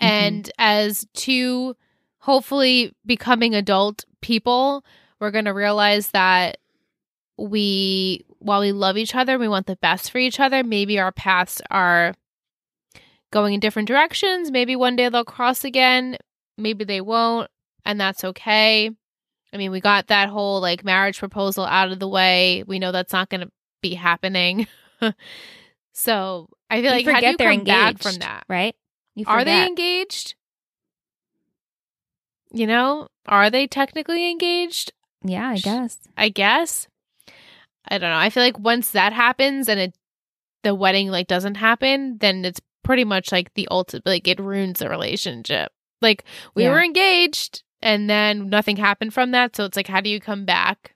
Mhm. And as two hopefully becoming adult people, we're going to realize that we, while we love each other, we want the best for each other. Maybe our paths are going in different directions. Maybe one day they'll cross again. Maybe they won't. And that's okay. I mean, we got that whole like marriage proposal out of the way. We know that's not going to be happening. so I feel You like how do you they're come back from that? right? Are they engaged? You know, are they technically engaged? Yeah, I guess. I guess. I don't know. I feel like once that happens and it the wedding like doesn't happen, then it's pretty much like the ultimate like it ruins the relationship. Like we Yeah. were engaged and then nothing happened from that, so it's like how do you come back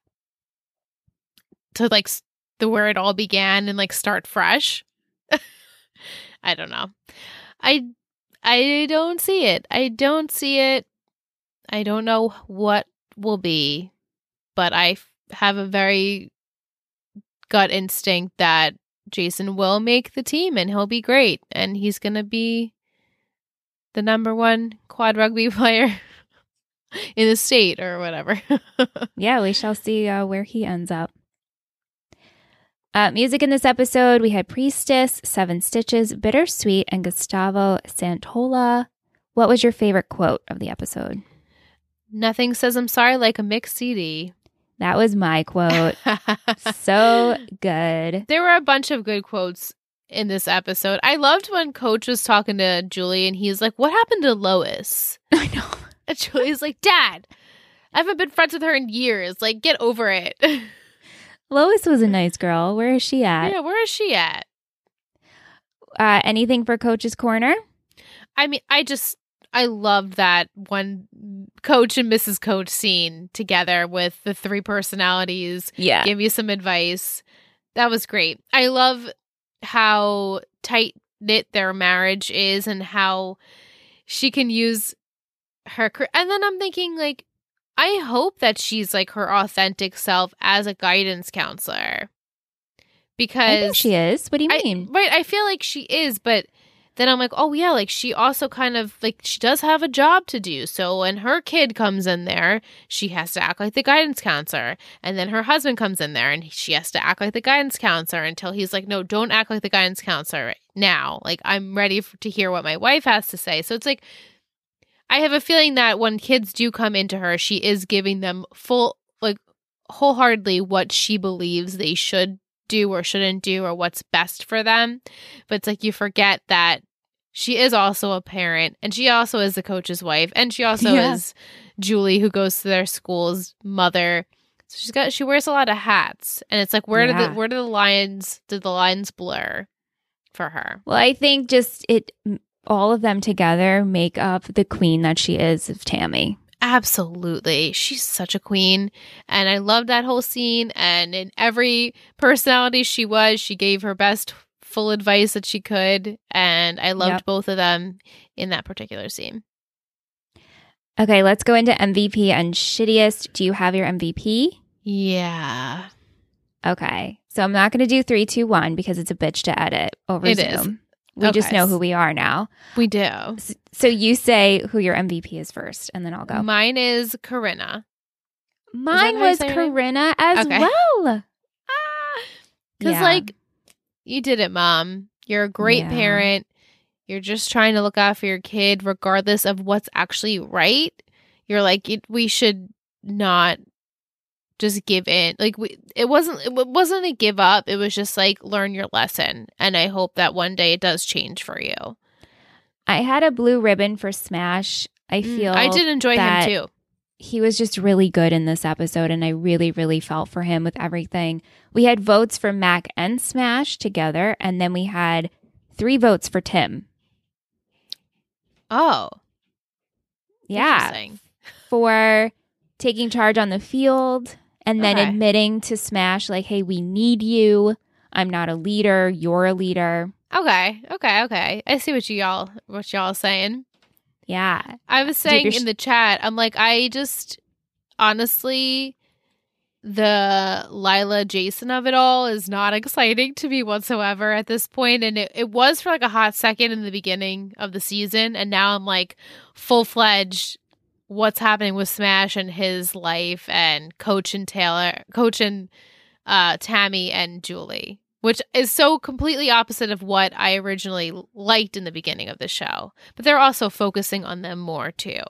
to like the where it all began and like start fresh? I don't know. I I don't see it. I don't see it. I don't know what will be, but I f- have a very gut instinct that Jason will make the team and he'll be great and he's going to be the number one quad rugby player in the state or whatever. Yeah, we shall see uh, where he ends up. Uh, music in this episode, we had Priestess, Seven Stitches, Bittersweet, and Gustavo Santaolalla. What was your favorite quote of the episode? Nothing says I'm sorry like a mixed CD. That was my quote. so good. There were a bunch of good quotes in this episode. I loved when Coach was talking to Julie and he's like, What happened to Lois? I know. And Julie's like, Dad, I haven't been friends with her in years. Like, get over it. Lois was a nice girl. Where is she at? yeah, where is she at? Uh, anything for Coach's Corner? I mean, I just I love that one coach and Mrs. Coach scene together with the three personalities. Yeah. Give you some advice. That was great. I love how tight knit their marriage is and how she can use her and then I'm thinking like I hope that she's like her authentic self as a guidance counselor. Because I think she is. What do you I- mean? right, I feel like she is, but then I'm like, oh yeah, like she also kind of like she does have a job to do. So when her kid comes in there, she has to act like the guidance counselor, and then her husband comes in there, and she has to act like the guidance counselor until he's like, no, don't act like the guidance counselor now. Like I'm ready f- to hear what my wife has to say. So it's like. I have a feeling that when kids do come into her, she is giving them full, like, wholeheartedly what she believes they should do or shouldn't do or what's best for them. But it's like you forget that she is also a parent and she also is the coach's wife and she also Yeah. is Julie who goes to their school's mother. So she's got she wears a lot of hats and it's like where Yeah. the where do the lines did the lines blur for her? Well, I think just it, all of them together make up the queen that she is of Tammy. Absolutely. She's such a queen. And I love that whole scene. And in every personality she was, she gave her best full advice that she could. And I loved Yep. both of them in that particular scene. Okay, let's go into MVP and shittiest. Do you have your MVP? Yeah. Okay. So I'm not going to do three, two, one because it's a bitch to edit over It Zoom. is. We just know who we are now. We do. S- So you say who your MVP is first, and then I'll go. Mine is Corinna. Mine you was? Corinna as Okay. well. Ah, because, Yeah. like, you did it, mom. You're a great Yeah. parent. you're just trying to look out for your kid regardless of what's actually right, you're like it, we should not just give in. Like we it wasn't it wasn't a give up. It was just like learn your lesson and I hope that one day it does change for you. I had a blue ribbon for Smash. I feel Mm, I did enjoy him too. He was just really good in this episode and I really really felt for him with everything. We had votes for Mac and Smash together and then we had 3 votes for Tim. Oh. Yeah. For taking charge on the field and then Okay. admitting to Smash like hey, we need you. I'm not a leader, you're a leader. Okay. Okay, okay. I see what you y'all what y'all saying. Yeah. I was saying in the chat, I'm like, I just honestly, the Lyla Jason of it all is not exciting to me whatsoever at this point. And it, it was for like a hot second in the beginning of the season. And now I'm like full fledged what's happening with Smash and his life and Coach and Taylor, Coach and uh, Tammy and Julie. Which is so completely opposite of what I originally liked in the beginning of the show. But they're also focusing on them more too.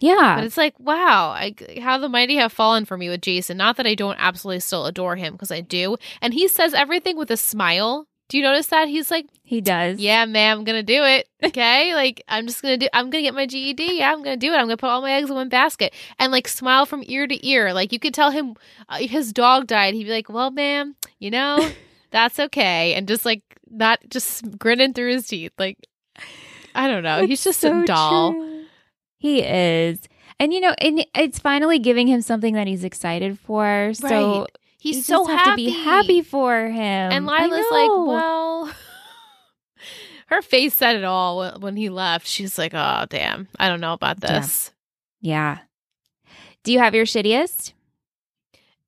Yeah. But it's like, wow, I, how the mighty have fallen for me with Jason. Not that I don't absolutely still adore him because I do. And he says everything with a smile. Do you notice that? He's like, he does. yeah, ma'am, I'm going to do it. Okay. like, I'm just going to do, I'm going to get my GED. Yeah, I'm going to do it. I'm going to put all my eggs in one basket and like smile from ear to ear. Like, you could tell him uh, his dog died. He'd be like, well, ma'am, you know, that's okay. And just like, not just grinning through his teeth. Like, I don't know. He's It's just a doll. true. He is. And you know, and it's finally giving him something that he's excited for. So Right. He's you so happy. to be happy for him. And Lyla's like, well, her face said it all when he left. She's like, oh, damn, I don't know about Yeah. this. yeah. Do you have your shittiest?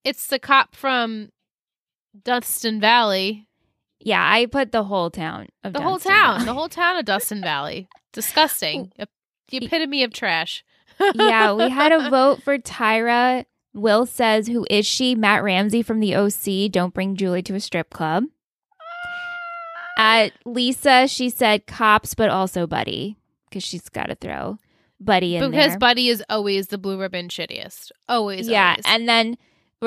It's the cop from Dustin Valley. Yeah, I put the whole town of The whole town. Valley. The whole town of Dustin Valley. Disgusting. The epitome of trash. yeah, we had a vote for Tyra. Will says, "Who is she?" Matt Ramsey from the OC. Don't bring Julie to a strip club. Ah. At Lisa, she said cops, but also Buddy because she's got to throw Buddy in because there. Buddy is always the blue ribbon shittiest. Always. yeah, always. and then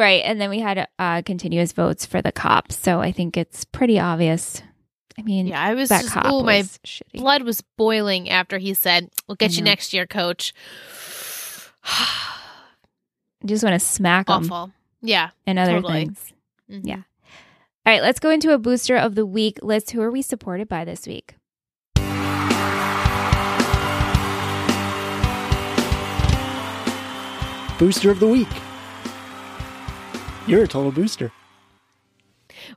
right, and then we had uh, continuous votes for the cops. So I think it's pretty obvious. I mean, yeah, I was that just, cop oh, my was shitty. blood was boiling after he said, we'll get I you know. next year, coach. I just want to smack them Awful. Yeah. and other totally. things. Mhm. Yeah. All right, let's go into a booster of the week list. Who are we supported by this week? Booster of the week. You're a total booster.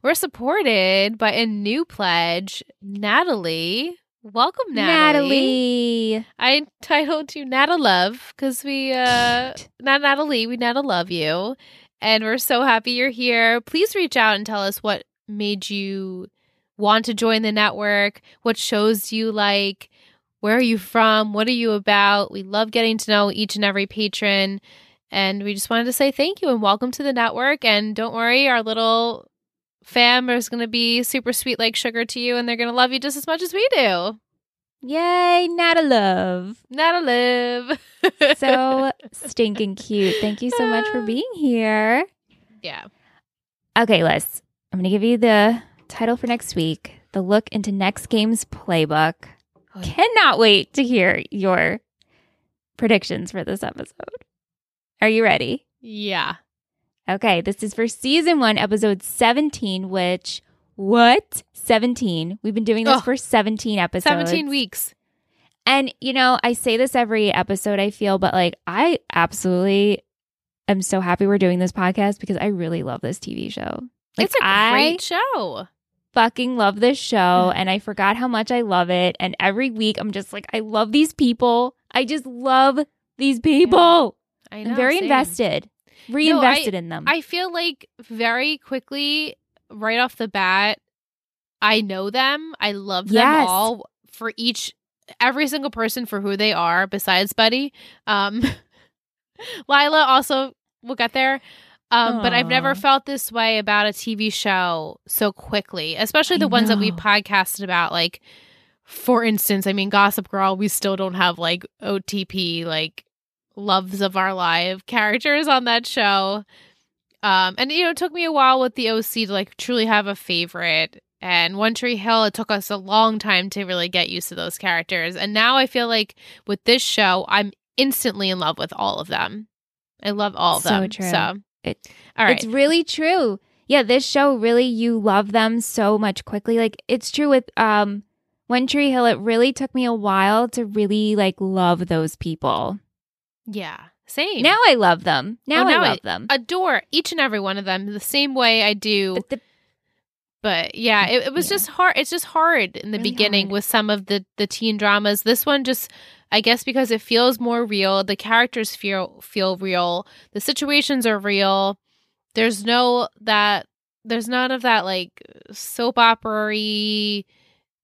We're supported by a new pledge, Natalie. Welcome, Natalie. Natalie. I entitled you Nata Love because we, uh, not Natalie, we Nata Love you. And we're so happy you're here. Please reach out and tell us what made you want to join the network, what shows you like, where are you from, what are you about. We love getting to know each and every patron. And we just wanted to say thank you and welcome to the network. And don't worry, our little fam is going to be super sweet like sugar to you, and they're going to love you just as much as we do. Yay, Nata Love. Nata live. So stinking cute. Thank you so much for ah. being here. yeah. Okay, Liz, I'm going to give you the title for next week The Look into Next Game's Playbook. Oh, Cannot wait to hear your predictions for this episode. Are you ready? Yeah. Okay, this is for season one, episode 17, which, what? 17. We've been doing this Ugh. for 17 episodes. 17 weeks. And, you know, I say this every episode, I feel, but like, I absolutely am so happy we're doing this podcast because I really love this TV show. Like, it's a great show. fucking love this show and I forgot how much I love it. And every week I'm just like, I love these people. I just love these people. I know. I'm very same. invested, reinvested in them. I feel like very quickly, right off the bat, I know them. I love them Yes. all for each, every single person for who they are, besides Buddy. Um, Lyla also we'll get there. Um, but I've never felt this way about a TV show so quickly, especially I the ones that we know. podcasted about like for instance, I mean, Gossip Girl, we still don't have like OTP, like loves of our life characters on that show. Um, and you know, it took me a while with the OC to like truly have a favorite. And One Tree Hill, it took us a long time to really get used to those characters. And now I feel like with this show, I'm instantly in love with all of them. I love all of So them. true. So, It- all right. It's really true. Yeah, this show really you love them so much quickly. Like it's true with um One Tree Hill, it really took me a while to really like love those people. Yeah. Same. Now I love them. Now, Oh, now I I- love them. adore each and every one of them the same way I do. But the, But yeah, it, it was Yeah. just hard. It's just hard in the Really beginning hard. with some of the the teen dramas. This one just, I guess, because it feels more real. The characters feel feel real. The situations are real. There's no that. There's none of that like soap opera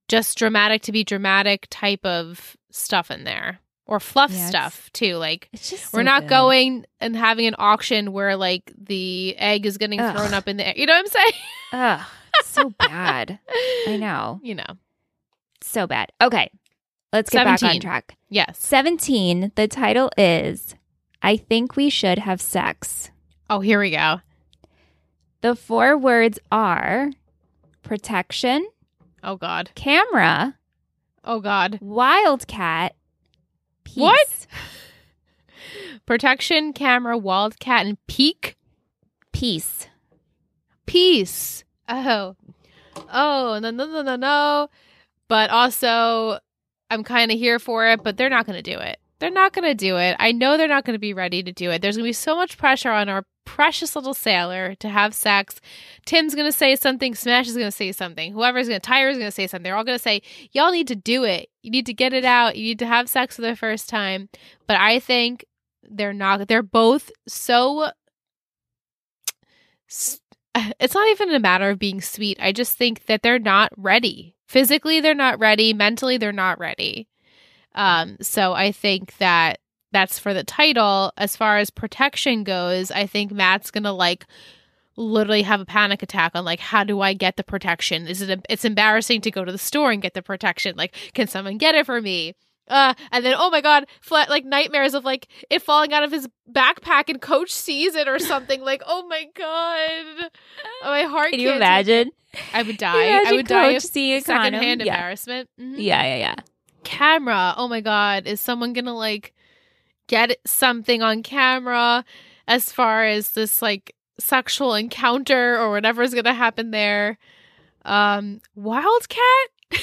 just dramatic to be dramatic type of stuff in there or fluff Yeah, stuff too. Like we're so not good. going and having an auction where like the egg is getting Ugh. thrown up in the air. You know what I'm saying? Ugh, so bad. I know. You know. So bad. Okay. Let's get back on track. Yes. 17, the title is I think we should have sex. Oh, here we go. The four words are protection, Oh God. camera, Oh God. wildcat, peace. What? Protection, camera, wildcat, and peak. Peace. Peace. Oh. Oh no no no no no. But also, I'm kind of here for it. But they're not going to do it. They're not going to do it. I know they're not going to be ready to do it. There's going to be so much pressure on our precious little sailor to have sex. Tim's going to say something. Smash is going to say something. Whoever's going to, Tyra's going to say something. They're all going to say, y'all need to do it. You need to get it out. You need to have sex for the first time. But I think they're not. They're both so. It's not even a matter of being sweet. I just think that they're not ready. Physically, they're not ready. Mentally, they're not ready. Um, so I think that that's for the title. As far as protection goes, I think Matt's gonna like literally have a panic attack on like how do I get the protection? Is it it's embarrassing to go to the store and get the protection? Like, can someone get it for me? Uh, and then oh my god, flat like nightmares of like it falling out of his backpack and coach sees it or something. like, oh my god, oh, my heart. Can you imagine? I would die. I would die Coach of seeing secondhand? Yeah. embarrassment. Mhm yeah, yeah, yeah. camera. Oh my god, is someone gonna like get something on camera as far as this like sexual encounter or whatever's gonna happen there? Um, Wildcat.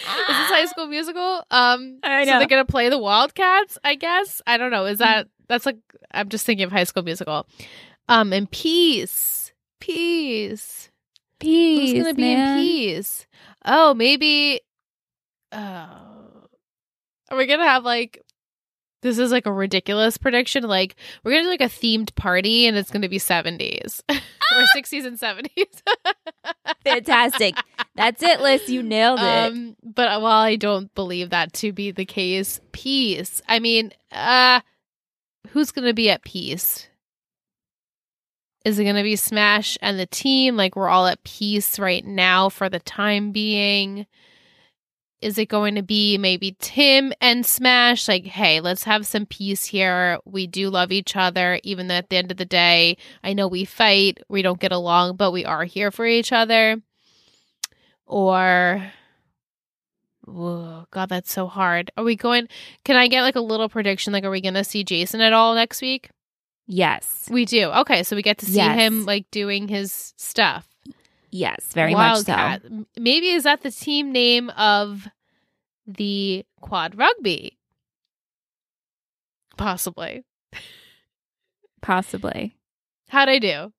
Is this High School Musical? Um, I so know. they're gonna play the Wildcats. I guess I don't know. Is that that's like I'm just thinking of High School Musical. Um, and peace, peace. Peace. Who's gonna be in peace? Oh, maybe. Oh, are we gonna have like? This is like a ridiculous prediction. Like we're gonna do like a themed party, and it's gonna be seventies or sixties and seventies. Fantastic. That's it, Liz. You nailed it. Um, but while I don't believe that to be the case, peace. I mean, uh, who's gonna be at peace? Is it gonna be Smash and the team? Like we're all at peace right now for the time being. Is it going to be maybe Tim and Smash? Like, hey, let's have some peace here. We do love each other, even though at the end of the day, I know we fight, we don't get along, but we are here for each other. Or, whoa, God, that's so hard. Are we going? Can I get like a little prediction? Like, are we going to see Jason at all next week? yes. We do. Okay, so we get to see Yes. him like doing his stuff. Yes, very much so. Maybe is that the team name of the quad rugby? Possibly. Possibly. How'd I do?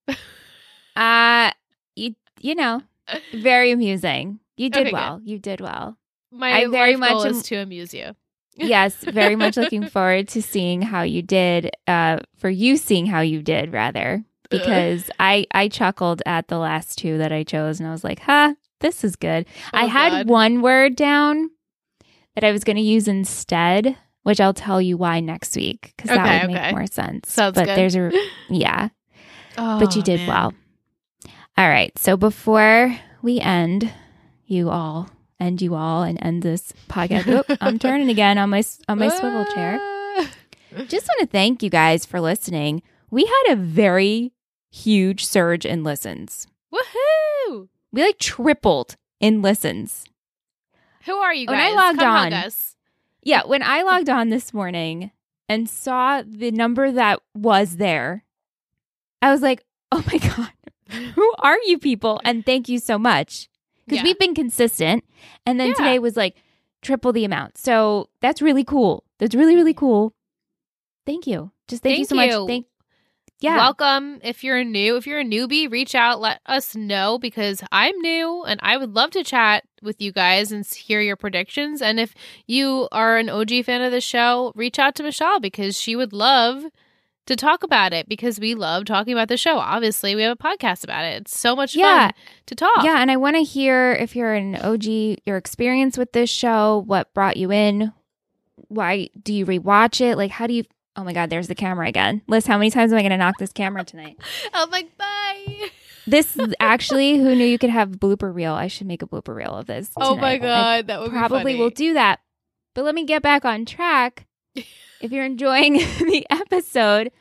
Uh you you know, very amusing. You did Okay, good. well. You did well. My I very much is am- to amuse you. Yes, very much looking forward to seeing how you did uh for you seeing how you did rather because I I chuckled at the last two that I chose and I was like, "Huh, this is good." I Oh, had God. one word down that I was going to use instead, which I'll tell you why next week because Okay, that would okay. make more sense. Sounds but good. there's a yeah, but you Oh, did man. well. All right, so before we end, you all end you all and end this podcast. Oop, I'm turning again on my on my swivel chair. Ah. Just want to thank you guys for listening. We had a very huge surge in listens. Woohoo! We like tripled in listens. Who are you guys? When I logged Come on- us. Yeah, when I logged on this morning and saw the number that was there, I was like, oh my God, who are you people? And thank you so much. Because Yeah. we've been consistent. And then Yeah. today was like triple the amount. So that's really cool. That's really, really mm-hmm. cool. Thank you. Just thank, you so you. much. Thank yeah. Welcome. If you're new, if you're a newbie, reach out, let us know because I'm new and I would love to chat with you guys and hear your predictions. And if you are an OG fan of the show, reach out to Michelle because she would love to talk about it because we love talking about the show. Obviously, we have a podcast about it. It's so much Yeah. fun to talk. Yeah, and I want to hear if you're an OG, your experience with this show, what brought you in, why do you rewatch it? Like, how do you? Oh my God, there's the camera again. Liz, how many times am I going to knock this camera tonight? I'm like, bye. This actually who knew you could have a blooper reel. I should make a blooper reel of this. Oh my tonight. I god, that would probably will do that. But let me get back on track. if you're enjoying the episode,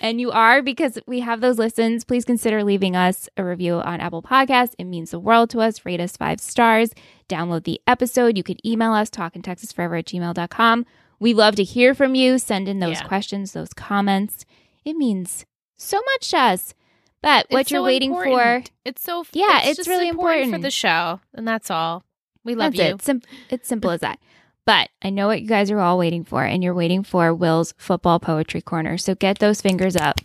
and you are because we have those listens, please consider leaving us a review on Apple Podcasts. It means the world to us. Rate us five stars. Download the episode. You could email us, talkintexasforever at gmail.com. We love to hear from you. Send in those Yeah. questions, those comments. It means so much to us. But what It's you're so waiting important. It's so Yeah, it's just really important for the show, and that's all. We love That's you. it. Sim- it's simple as that. But I know what you guys are all waiting for, and you're waiting for Will's football poetry corner. So get those fingers up.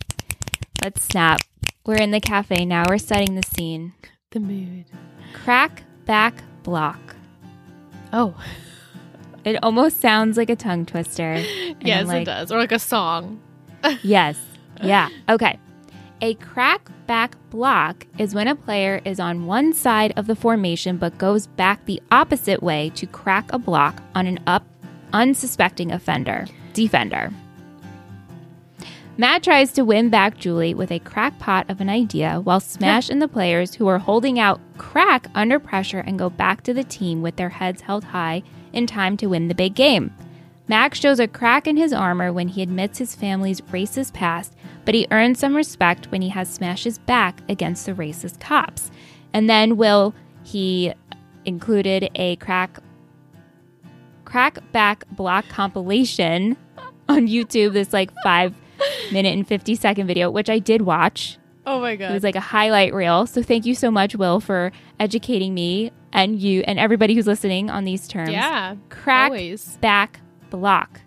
Let's snap. We're in the cafe now. We're setting the scene. The mood. Crack back block. Oh, It almost sounds like a tongue twister. Yes, like, it does. Or like a song. Yes. Yeah. Okay. A crack back block is when a player is on one side of the formation but goes back the opposite way to crack a block on an up unsuspecting offender, defender. Matt tries to win back Julie with a crackpot of an idea while Smash and the players who are holding out crack under pressure and go back to the team with their heads held high in time to win the big game. Mac shows a crack in his armor when he admits his family's racist past, but he earns some respect when he has Smash's back against the racist cops. And then Will he included a crack crack back block compilation on YouTube, this like five minute and 50 second video, which I did watch. Oh my god. It was like a highlight reel. So thank you so much, Will, for educating me and you and everybody who's listening on these terms. yeah. Crack Always. back block.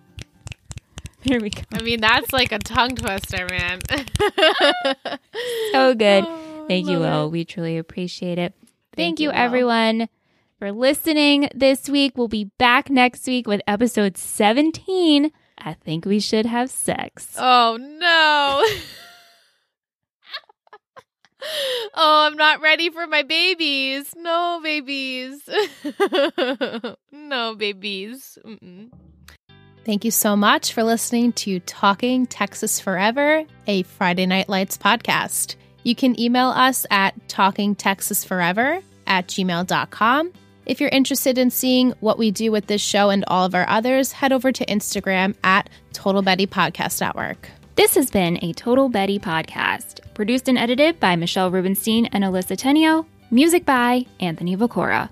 Here we go. I mean, that's like a tongue twister, man. So good. Oh, Thank you, Will. it. We truly appreciate it. Thank, Thank you, you, Will. everyone, for listening this week. We'll be back next week with episode 17. I think we should have sex. Oh no. oh, I'm not ready for my babies. No babies. no babies. Mm-mm. Thank you so much for listening to Talking Texas Forever, a Friday Night Lights podcast. You can email us at talkingtexasforever at gmail.com. If you're interested in seeing what we do with this show and all of our others, head over to Instagram at Total Betty Podcast Network. This has been a Total Betty podcast, produced and edited by Michelle Rubenstein and Alyssa Tenio, music by Anthony Viccora.